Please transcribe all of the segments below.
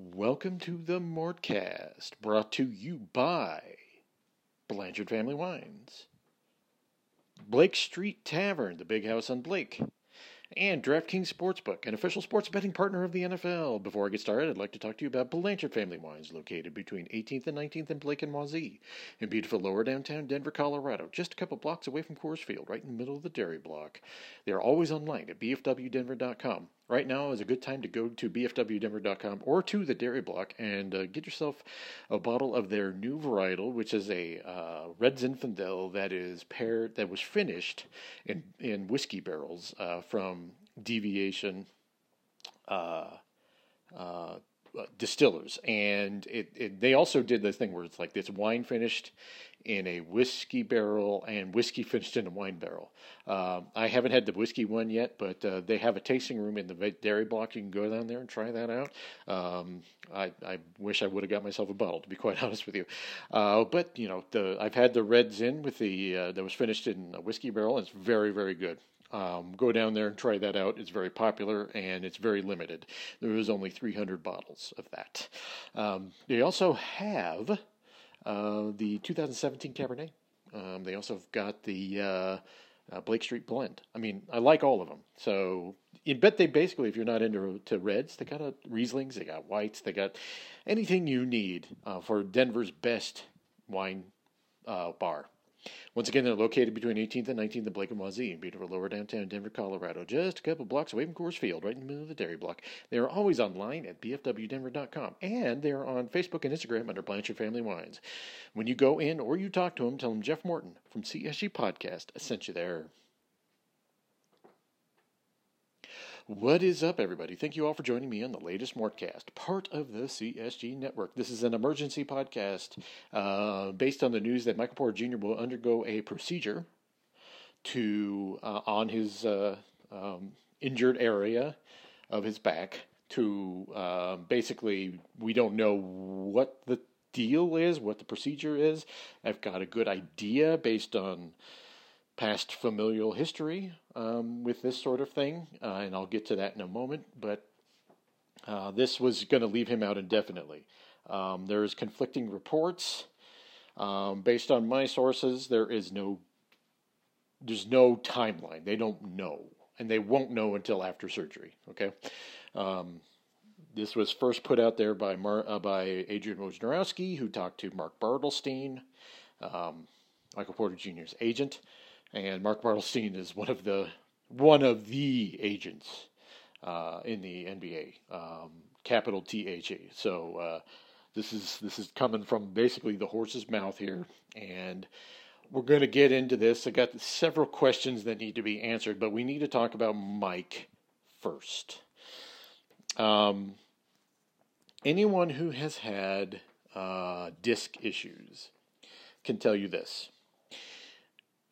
Welcome to the Mortcast, brought to you by Blanchard Family Wines, Blake Street Tavern, the big house on Blake, and DraftKings Sportsbook, an official sports betting partner of the NFL. Before I get started, I'd like to talk to you about Blanchard Family Wines, located between 18th and 19th in Blake and Wazee, in beautiful lower downtown Denver, Colorado, just a couple blocks away from Coors Field, right in the middle of the dairy block. They are always online at bfwdenver.com. Right now is a good time to go to bfwdenver.com or to the dairy block and uh, get yourself a bottle of their new varietal, which is a uh, red Zinfandel that is paired that was finished in in whiskey barrels uh, from Deviation. Uh, uh, distillers, and it, it, they also did the thing where it's like it's wine finished in a whiskey barrel and whiskey finished in a wine barrel. Um, I haven't had the whiskey one yet, but uh, they have a tasting room in the dairy block. You can go down there and try that out. Um, I, I, wish I would have got myself a bottle, to be quite honest with you. Uh, but you know, the, I've had the Red Zin with the uh, that was finished in a whiskey barrel. And it's very, very good. Um, go down there and try that out. It's very popular and it's very limited. There is only 300 bottles of that. Um, they also have uh, the 2017 Cabernet. Um, they also have got the uh, uh, Blake Street Blend. I mean, I like all of them. So, you bet they basically, if you're not into to reds, they got a Rieslings, they got whites, they got anything you need uh, for Denver's best wine uh, bar. Once again, they're located between 18th and 19th and Blake and Wazee in beautiful lower downtown Denver, Colorado, just a couple blocks away from Coors Field, right in the middle of the dairy block. They are always online at bfwdenver.com, and they're on Facebook and Instagram under Blanchard Family Wines. When you go in or you talk to them, tell them Jeff Morton from CSG Podcast sent you there. What is up, everybody? Thank you all for joining me on the latest Mortcast, part of the CSG Network. This is an emergency podcast uh, based on the news that Michael Porter Jr. will undergo a procedure to uh, on his uh, um, injured area of his back. To uh, basically, we don't know what the deal is, what the procedure is. I've got a good idea based on past familial history um, with this sort of thing, uh, and I'll get to that in a moment. But uh, this was going to leave him out indefinitely. Um, there's conflicting reports. Um, based on my sources, there is no there's no timeline. They don't know, and they won't know until after surgery. Okay. Um, this was first put out there by Mar- uh, by Adrian Wojnarowski, who talked to Mark Bartelstein, um, Michael Porter Jr.'s agent and Mark Bartelstein is one of the one of the agents uh, in the NBA, um, capital T H E. So uh, this is this is coming from basically the horse's mouth here, and we're going to get into this. I got several questions that need to be answered, but we need to talk about Mike first. Um, anyone who has had uh, disc issues can tell you this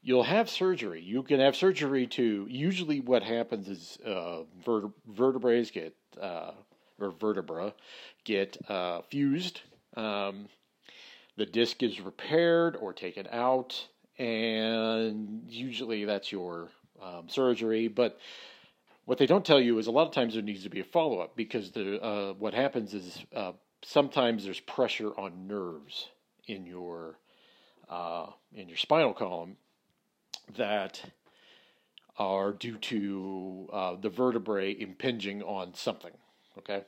you'll have surgery. You can have surgery to. Usually, what happens is uh, verte- vertebrae get uh, or vertebra get uh, fused. Um, the disc is repaired or taken out, and usually that's your um, surgery. But what they don't tell you is a lot of times there needs to be a follow up because the uh, what happens is uh, sometimes there's pressure on nerves in your uh, in your spinal column that are due to uh, the vertebrae impinging on something. Okay,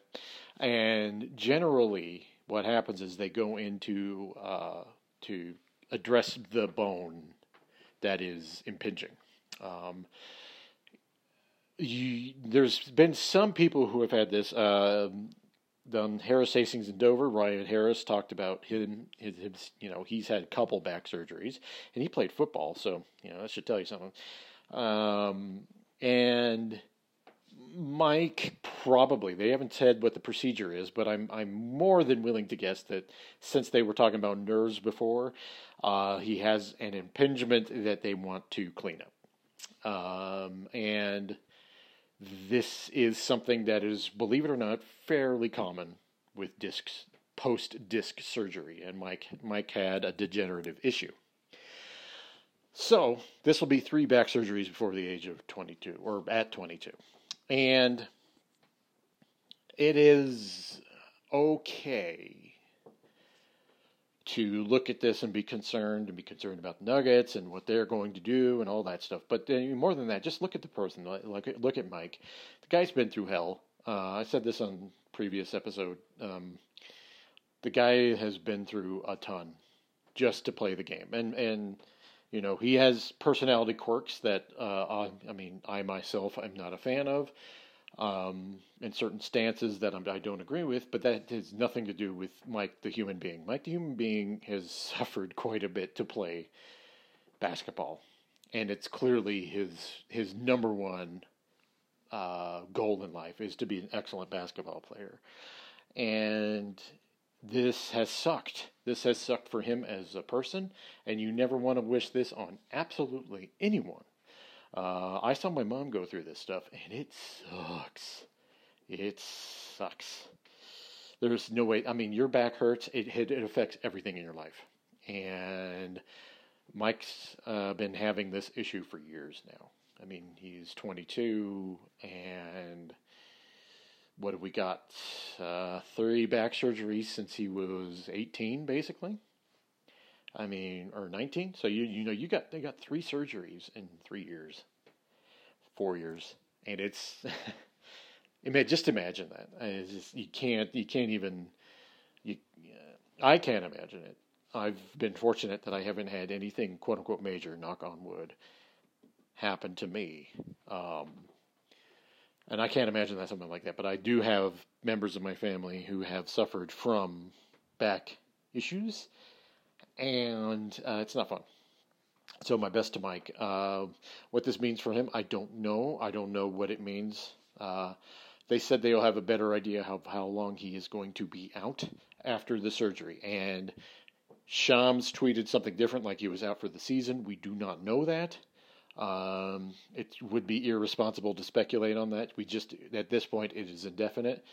and generally, what happens is they go into uh, to address the bone that is impinging. Um, you, there's been some people who have had this. Uh, done Harris Hastings in Dover. Ryan Harris talked about him. His, his, you know, he's had a couple back surgeries, and he played football, so you know that should tell you something. Um, and Mike probably they haven't said what the procedure is, but I'm I'm more than willing to guess that since they were talking about nerves before, uh, he has an impingement that they want to clean up. Um, and this is something that is, believe it or not, fairly common with discs post disc surgery, and Mike Mike had a degenerative issue. So this will be three back surgeries before the age of 22, or at 22, and it is okay to look at this and be concerned and be concerned about Nuggets and what they're going to do and all that stuff. But more than that, just look at the person. Like look at Mike. The guy's been through hell. Uh, I said this on previous episode. Um, the guy has been through a ton just to play the game, and and you know he has personality quirks that uh, I, I mean I myself I'm not a fan of um, in certain stances that I'm, I do not agree with, but that has nothing to do with Mike the human being. Mike the human being has suffered quite a bit to play basketball, and it's clearly his his number one uh, goal in life is to be an excellent basketball player, and this has sucked. This has sucked for him as a person, and you never want to wish this on absolutely anyone. Uh, I saw my mom go through this stuff, and it sucks. It sucks. There's no way. I mean, your back hurts. It it, it affects everything in your life, and Mike's uh, been having this issue for years now. I mean, he's 22, and what have we got? Uh, three back surgeries since he was 18, basically. I mean, or 19. So you you know you got they got three surgeries in three years, four years, and it's. I mean, just imagine that. Just, you can't you can't even you. I can't imagine it. I've been fortunate that I haven't had anything quote unquote major, knock on wood, happen to me. Um, and I can't imagine that something like that. But I do have members of my family who have suffered from back issues, and uh, it's not fun. So my best to Mike. Uh, what this means for him, I don't know. I don't know what it means. Uh, they said they'll have a better idea how how long he is going to be out after the surgery. And Shams tweeted something different, like he was out for the season. We do not know that. Um, it would be irresponsible to speculate on that. We just at this point it is indefinite.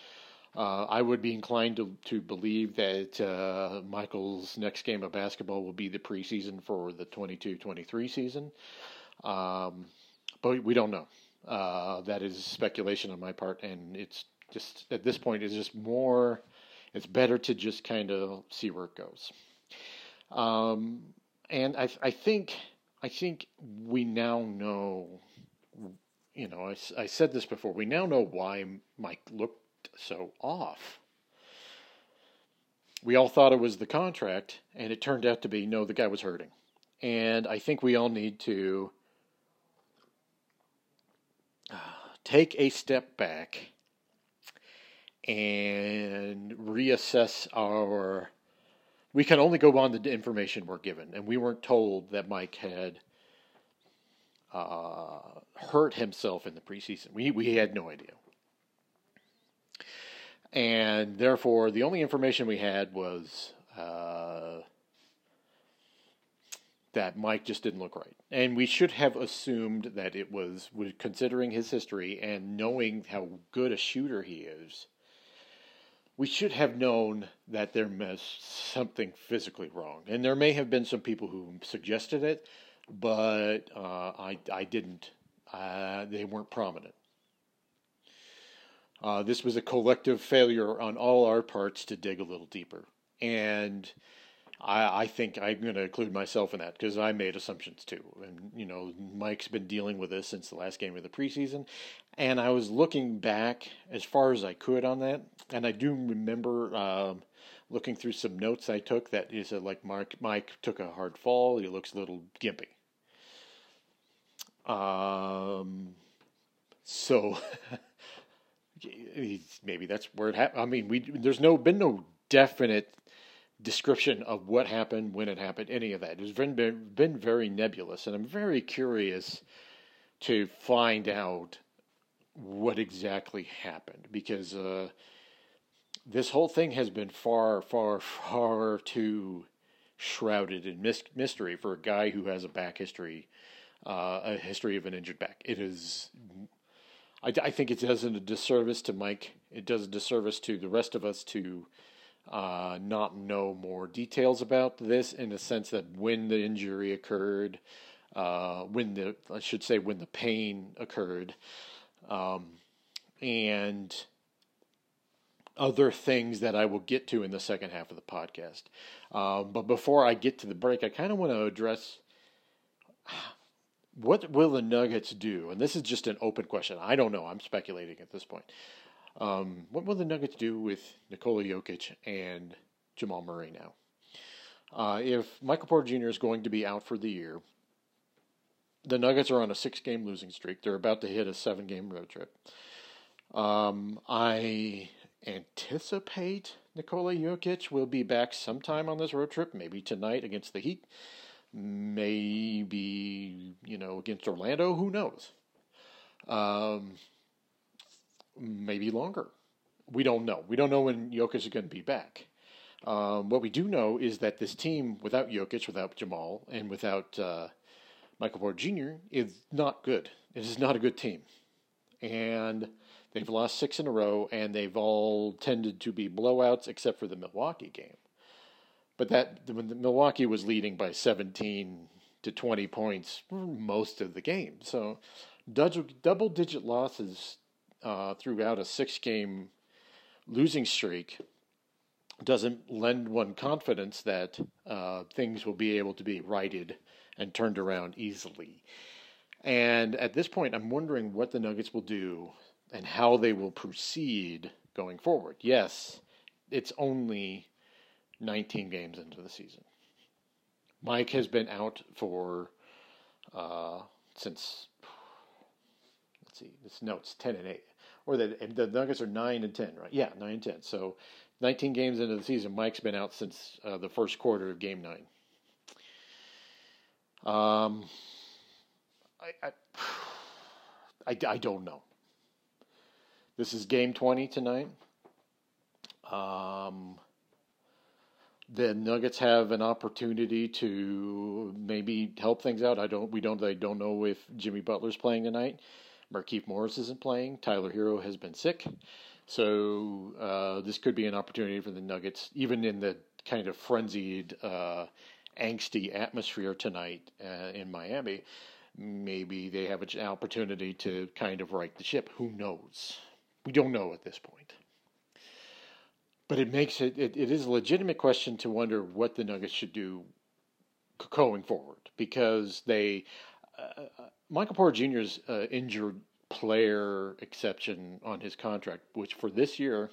Uh, I would be inclined to, to believe that uh, Michael's next game of basketball will be the preseason for the 22 23 season. Um, but we don't know. Uh, that is speculation on my part, and it's just at this point, it's just more, it's better to just kind of see where it goes. Um, and I, I think, I think we now know, you know, I, I said this before, we now know why Mike looked so off. We all thought it was the contract, and it turned out to be no, the guy was hurting. And I think we all need to uh, take a step back and reassess our. We can only go on the information we're given, and we weren't told that Mike had uh, hurt himself in the preseason. We we had no idea and therefore the only information we had was uh, that Mike just didn't look right, and we should have assumed that it was, considering his history and knowing how good a shooter he is. We should have known that there was something physically wrong, and there may have been some people who suggested it, but uh, I I didn't. Uh, they weren't prominent. Uh, this was a collective failure on all our parts to dig a little deeper. And I, I think I'm going to include myself in that because I made assumptions too. And, you know, Mike's been dealing with this since the last game of the preseason. And I was looking back as far as I could on that. And I do remember um, looking through some notes I took that is like, Mark, Mike took a hard fall. He looks a little gimpy. Um, so maybe that's where it happened. I mean, we there's no been no definite description of what happened, when it happened, any of that. It's been been very nebulous, and I'm very curious to find out what exactly happened because uh, this whole thing has been far, far, far too shrouded in mystery for a guy who has a back history, uh, a history of an injured back. It is I, I think it does a disservice to Mike. It does a disservice to the rest of us to uh, not know more details about this in the sense that when the injury occurred, uh, when the I should say when the pain occurred, um, and other things that I will get to in the second half of the podcast. Um, but before I get to the break, I kind of want to address what will the Nuggets do? And this is just an open question. I don't know. I'm speculating at this point. Um, what will the Nuggets do with Nikola Jokic and Jamal Murray now? Uh, if Michael Porter Jr. is going to be out for the year, the Nuggets are on a six game losing streak. They're about to hit a seven game road trip. Um, I anticipate Nikola Jokic will be back sometime on this road trip, maybe tonight against the Heat, maybe, you know, against Orlando, who knows? Um, maybe longer. We don't know. We don't know when Jokic is going to be back. Um, what we do know is that this team, without Jokic, without Jamal, and without uh, Michael Porter Jr., is not good. It is not a good team. And They've lost six in a row, and they've all tended to be blowouts except for the Milwaukee game. But that when the Milwaukee was leading by 17 to 20 points most of the game, so double digit losses uh, throughout a six game losing streak doesn't lend one confidence that uh, things will be able to be righted and turned around easily. And at this point, I'm wondering what the Nuggets will do and how they will proceed going forward. Yes, it's only 19 games into the season. Mike has been out for uh, since let's see, this no, it's 10 and 8, or the the Nuggets are 9 and 10, right? Yeah, 9 and 10. So 19 games into the season, Mike's been out since uh, the first quarter of Game Nine. Um, I, I, I, I don't know. This is game 20 tonight. Um, the Nuggets have an opportunity to maybe help things out. I don't. We don't. I don't know if Jimmy Butler's playing tonight. Markieff Morris isn't playing. Tyler Herro has been sick, so uh, this could be an opportunity for the Nuggets, even in the kind of frenzied, uh, angsty atmosphere tonight uh, in Miami. Maybe they have an opportunity to kind of right the ship. Who knows? We don't know at this point. But it makes it, it, it is a legitimate question to wonder what the Nuggets should do going forward because they, uh, uh Michael Porter Jr.'s uh, injured player exception on his contract, which for this year,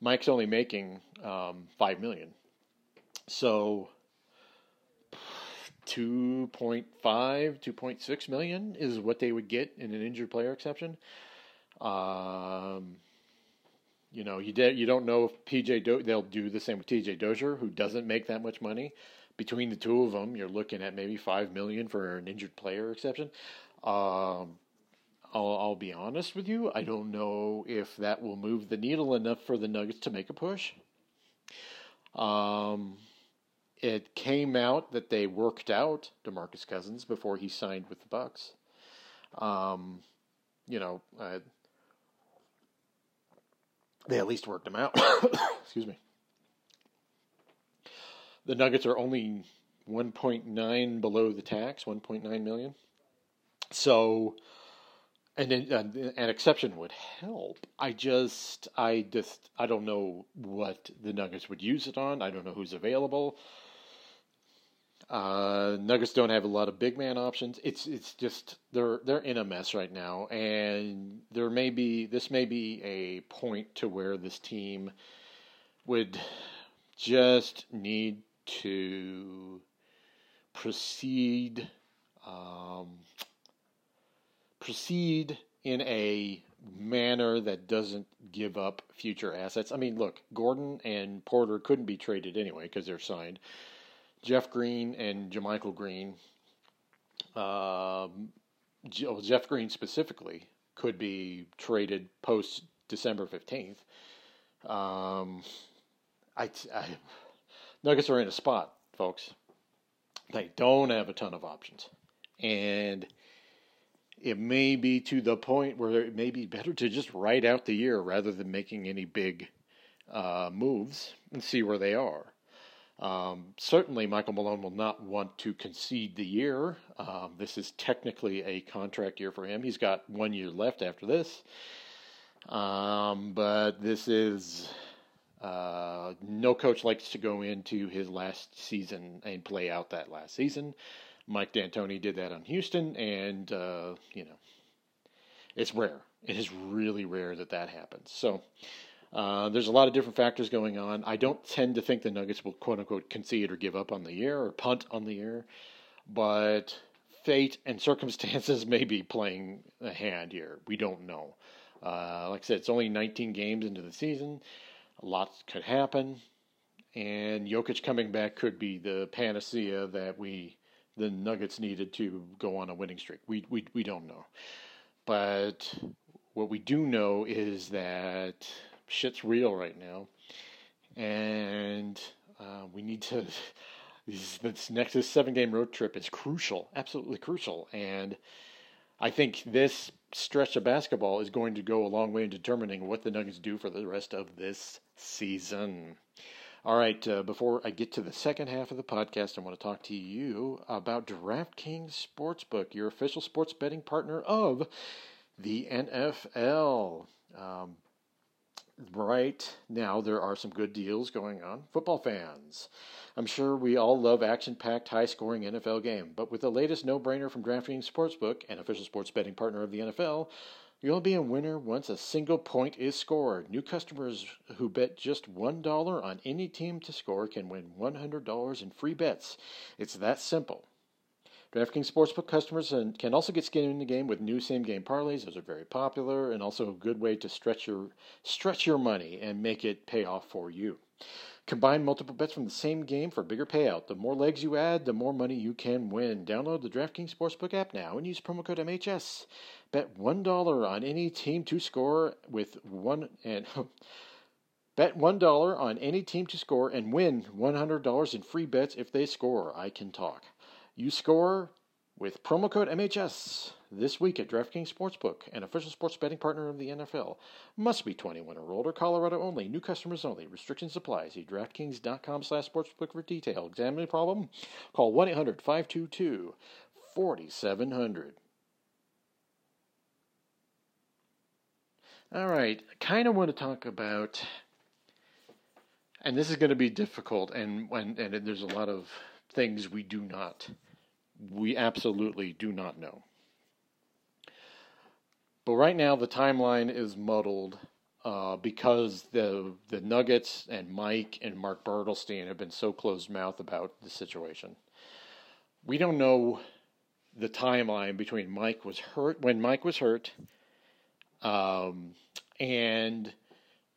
Mike's only making um, five million. So 2.5, 2.6 million is what they would get in an injured player exception. Um, you know, you de- you don't know if PJ Do- they'll do the same with TJ Dozier, who doesn't make that much money. Between the two of them, you're looking at maybe five million for an injured player exception. Um, I'll, I'll be honest with you, I don't know if that will move the needle enough for the Nuggets to make a push. Um, it came out that they worked out DeMarcus Cousins before he signed with the Bucks. Um, you know, uh, they at least worked him out. Excuse me. The Nuggets are only 1.9 below the tax, 1.9 million. So, and an, uh, an exception would help. I just, I just, I don't know what the Nuggets would use it on. I don't know who's available. Uh, Nuggets don't have a lot of big man options. It's it's just they're they're in a mess right now, and there may be this may be a point to where this team would just need to proceed um, proceed in a manner that doesn't give up future assets. I mean, look, Gordon and Porter couldn't be traded anyway because they're signed. Jeff Green and JaMychal Green, um, Jeff Green specifically, could be traded post December 15th. Um, I, I, Nuggets are in a spot, folks. They don't have a ton of options. And it may be to the point where it may be better to just write out the year rather than making any big uh, moves and see where they are. Um, certainly, Michael Malone will not want to concede the year. Um, this is technically a contract year for him. He's got one year left after this. Um, but this is uh, no coach likes to go into his last season and play out that last season. Mike D'Antoni did that on Houston, and uh, you know, it's rare. It is really rare that that happens. So uh, there's a lot of different factors going on. I don't tend to think the Nuggets will quote unquote concede or give up on the year or punt on the year, but fate and circumstances may be playing a hand here. We don't know. Uh, like I said, it's only 19 games into the season. A lot could happen, and Jokic coming back could be the panacea that we the Nuggets needed to go on a winning streak. We we we don't know, but what we do know is that shit's real right now, and uh, we need to. This, this next seven game road trip is crucial, absolutely crucial, and I think this stretch of basketball is going to go a long way in determining what the Nuggets do for the rest of this season. All right, uh, before I get to the second half of the podcast, I want to talk to you about DraftKings Sportsbook, your official sports betting partner of the NFL. Um, right now, there are some good deals going on. Football fans, I'm sure we all love action packed, high scoring NFL game, but with the latest no brainer from DraftKings Sportsbook, an official sports betting partner of the NFL, You'll be a winner once a single point is scored. New customers who bet just $1 on any team to score can win $100 in free bets. It's that simple. DraftKings Sportsbook customers can also get skin in the game with new same game parlays. Those are very popular and also a good way to stretch your stretch your money and make it pay off for you. Combine multiple bets from the same game for a bigger payout. The more legs you add, the more money you can win. Download the DraftKings Sportsbook app now and use promo code MHS. Bet $1 on any team to score with one and Bet $1 on any team to score and win $100 in free bets if they score. I can talk. You score with promo code MHS this week at DraftKings Sportsbook, an official sports betting partner of the NFL. Must be 21 or older, Colorado only, new customers only. Restrictions apply. See DraftKings.com slash sportsbook for detail. Examining problem? Call 1-800-522-4700. All right, kind of want to talk about, and this is going to be difficult, and, and, and there's a lot of things we do not, we absolutely do not know. But right now, the timeline is muddled uh, because the the Nuggets and Mike and Mark Bartelstein have been so closed mouth about the situation. We don't know the timeline between Mike was hurt when Mike was hurt, um, and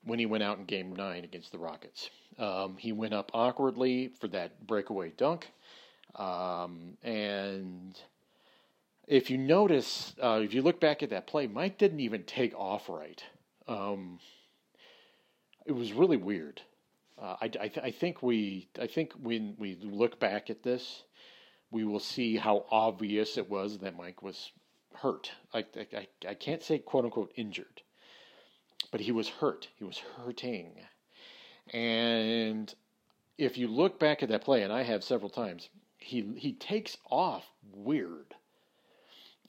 when he went out in Game Nine against the Rockets. Um, he went up awkwardly for that breakaway dunk, um, and if you notice, uh, if you look back at that play, Mike didn't even take off right. Um, it was really weird. Uh, I, I, th- I, think we I think when we look back at this, we will see how obvious it was that Mike was hurt. I, I, I can't say quote unquote injured, but he was hurt. He was hurting. And if you look back at that play, and I have several times, he he takes off weird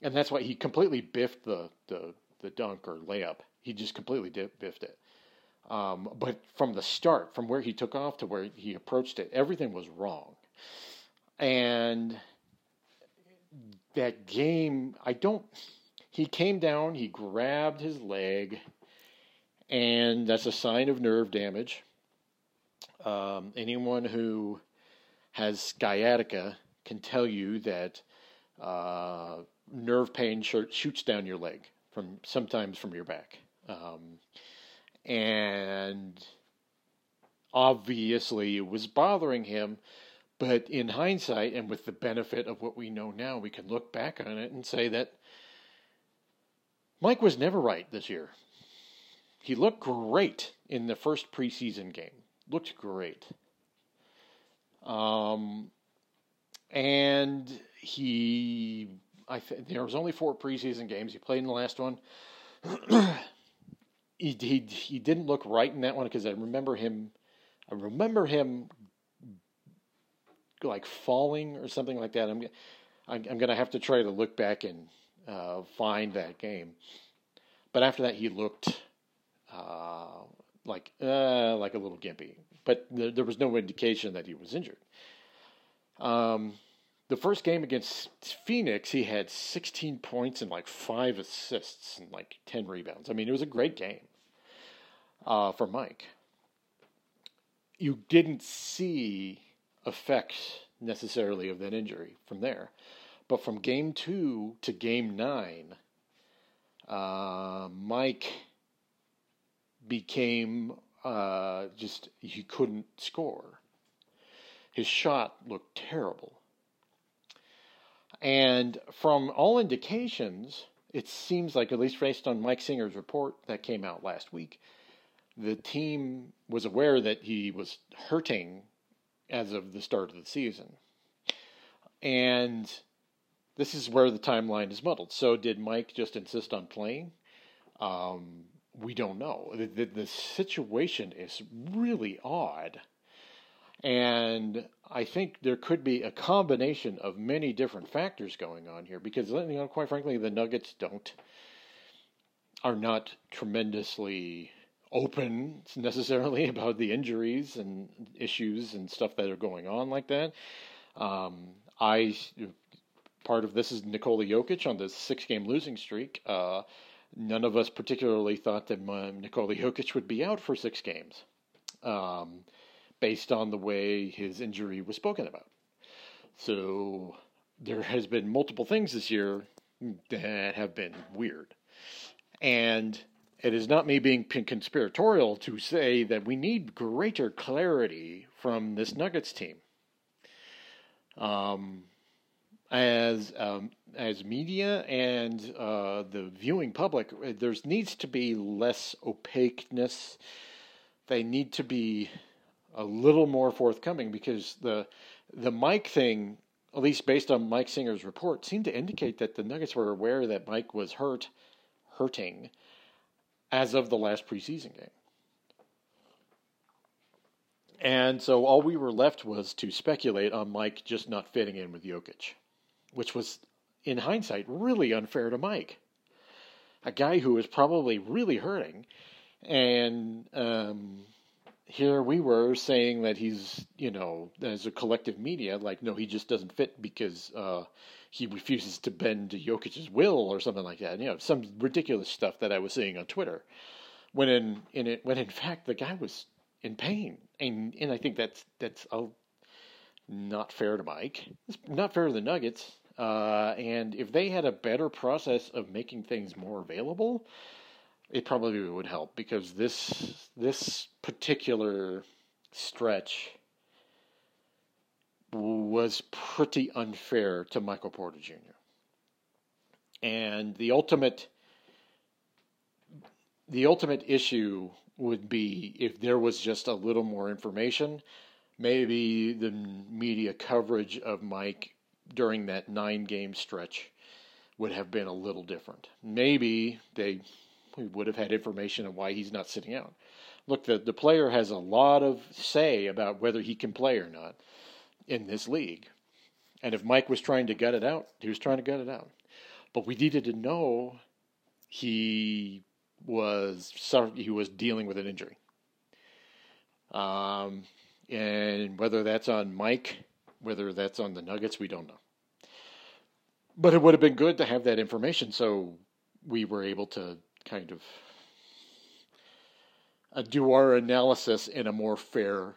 and that's why he completely biffed the the, the dunk or layup. He just completely biffed it. Um, but from the start, from where he took off to where he approached it, everything was wrong. And that game, I don't. He came down, he grabbed his leg, and that's a sign of nerve damage. Um, anyone who has sciatica can tell you that uh, nerve pain shoots down your leg from sometimes from your back. Um, and obviously it was bothering him, but in hindsight and with the benefit of what we know now, we can look back on it and say that Mike was never right this year. He looked great in the first preseason game. Looked great. Um, and he I th- there was only four preseason games. He played in the last one. he, he he didn't look right in that one because I remember him. I remember him like falling or something like that. I'm I'm, I'm going to have to try to look back and uh, find that game. But after that, he looked uh, like uh, like a little gimpy, but there, there, was no indication that he was injured. Um, the first game against Phoenix, he had 16 points and like five assists and like 10 rebounds. I mean, it was a great game uh, for Mike. You didn't see effects necessarily of that injury from there. But from game two to game nine, uh, Mike became uh, just, he couldn't score. His shot looked terrible. And from all indications, it seems like, at least based on Mike Singer's report that came out last week, the team was aware that he was hurting as of the start of the season. And this is where the timeline is muddled. So, did Mike just insist on playing? Um, we don't know. The, the, the situation is really odd. And I think there could be a combination of many different factors going on here because, you know, quite frankly, the Nuggets don't are not tremendously open necessarily about the injuries and issues and stuff that are going on like that. Um, I part of this is Nikola Jokic on the six game losing streak. Uh, none of us particularly thought that Nikola Jokic would be out for six games. Um, based on the way his injury was spoken about. So there has been multiple things this year that have been weird. And it is not me being conspiratorial to say that we need greater clarity from this Nuggets team. Um, as um, as media and uh, the viewing public, there needs to be less opaqueness. They need to be a little more forthcoming because the the Mike thing, at least based on Mike Singer's report, seemed to indicate that the Nuggets were aware that Mike was hurt, hurting, as of the last preseason game. And so all we were left was to speculate on Mike just not fitting in with Jokic, which was, in hindsight, really unfair to Mike. A guy who was probably really hurting, and um, here we were saying that he's, you know, as a collective media, like, no, he just doesn't fit because uh, he refuses to bend to Jokic's will or something like that. You know, some ridiculous stuff that I was seeing on Twitter. When in, in it, when in fact the guy was in pain, and and I think that's that's a, not fair to Mike. It's not fair to the Nuggets. Uh, and if they had a better process of making things more available, it probably would help because this this particular stretch was pretty unfair to Michael Porter Jr. And the ultimate the ultimate issue would be if there was just a little more information, maybe the media coverage of Mike during that nine game stretch would have been a little different. Maybe they we would have had information on why he's not sitting out. Look, the, the player has a lot of say about whether he can play or not in this league. And if Mike was trying to gut it out, he was trying to gut it out. But we needed to know he was he was dealing with an injury. Um, and whether that's on Mike, whether that's on the Nuggets, we don't know. But it would have been good to have that information so we were able to kind of uh, do our analysis in a more fair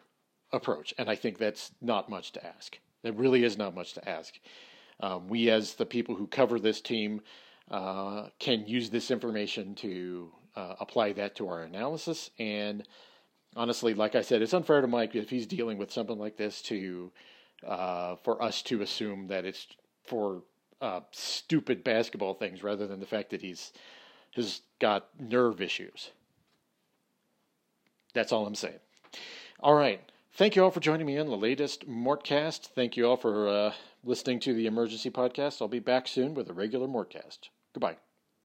approach. And I think that's not much to ask. That really is not much to ask. Um, we, as the people who cover this team, uh, can use this information to uh, apply that to our analysis. And honestly, like I said, it's unfair to Mike if he's dealing with something like this to uh, for us to assume that it's for uh, stupid basketball things rather than the fact that he's has got nerve issues. That's all I'm saying. All right. Thank you all for joining me on the latest Mortcast. Thank you all for uh, listening to the emergency podcast. I'll be back soon with a regular Mortcast. Goodbye.